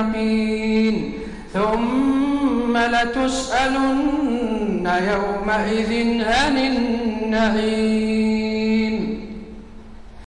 اليقين. ثم لتسألن يومئذ عن النعيم.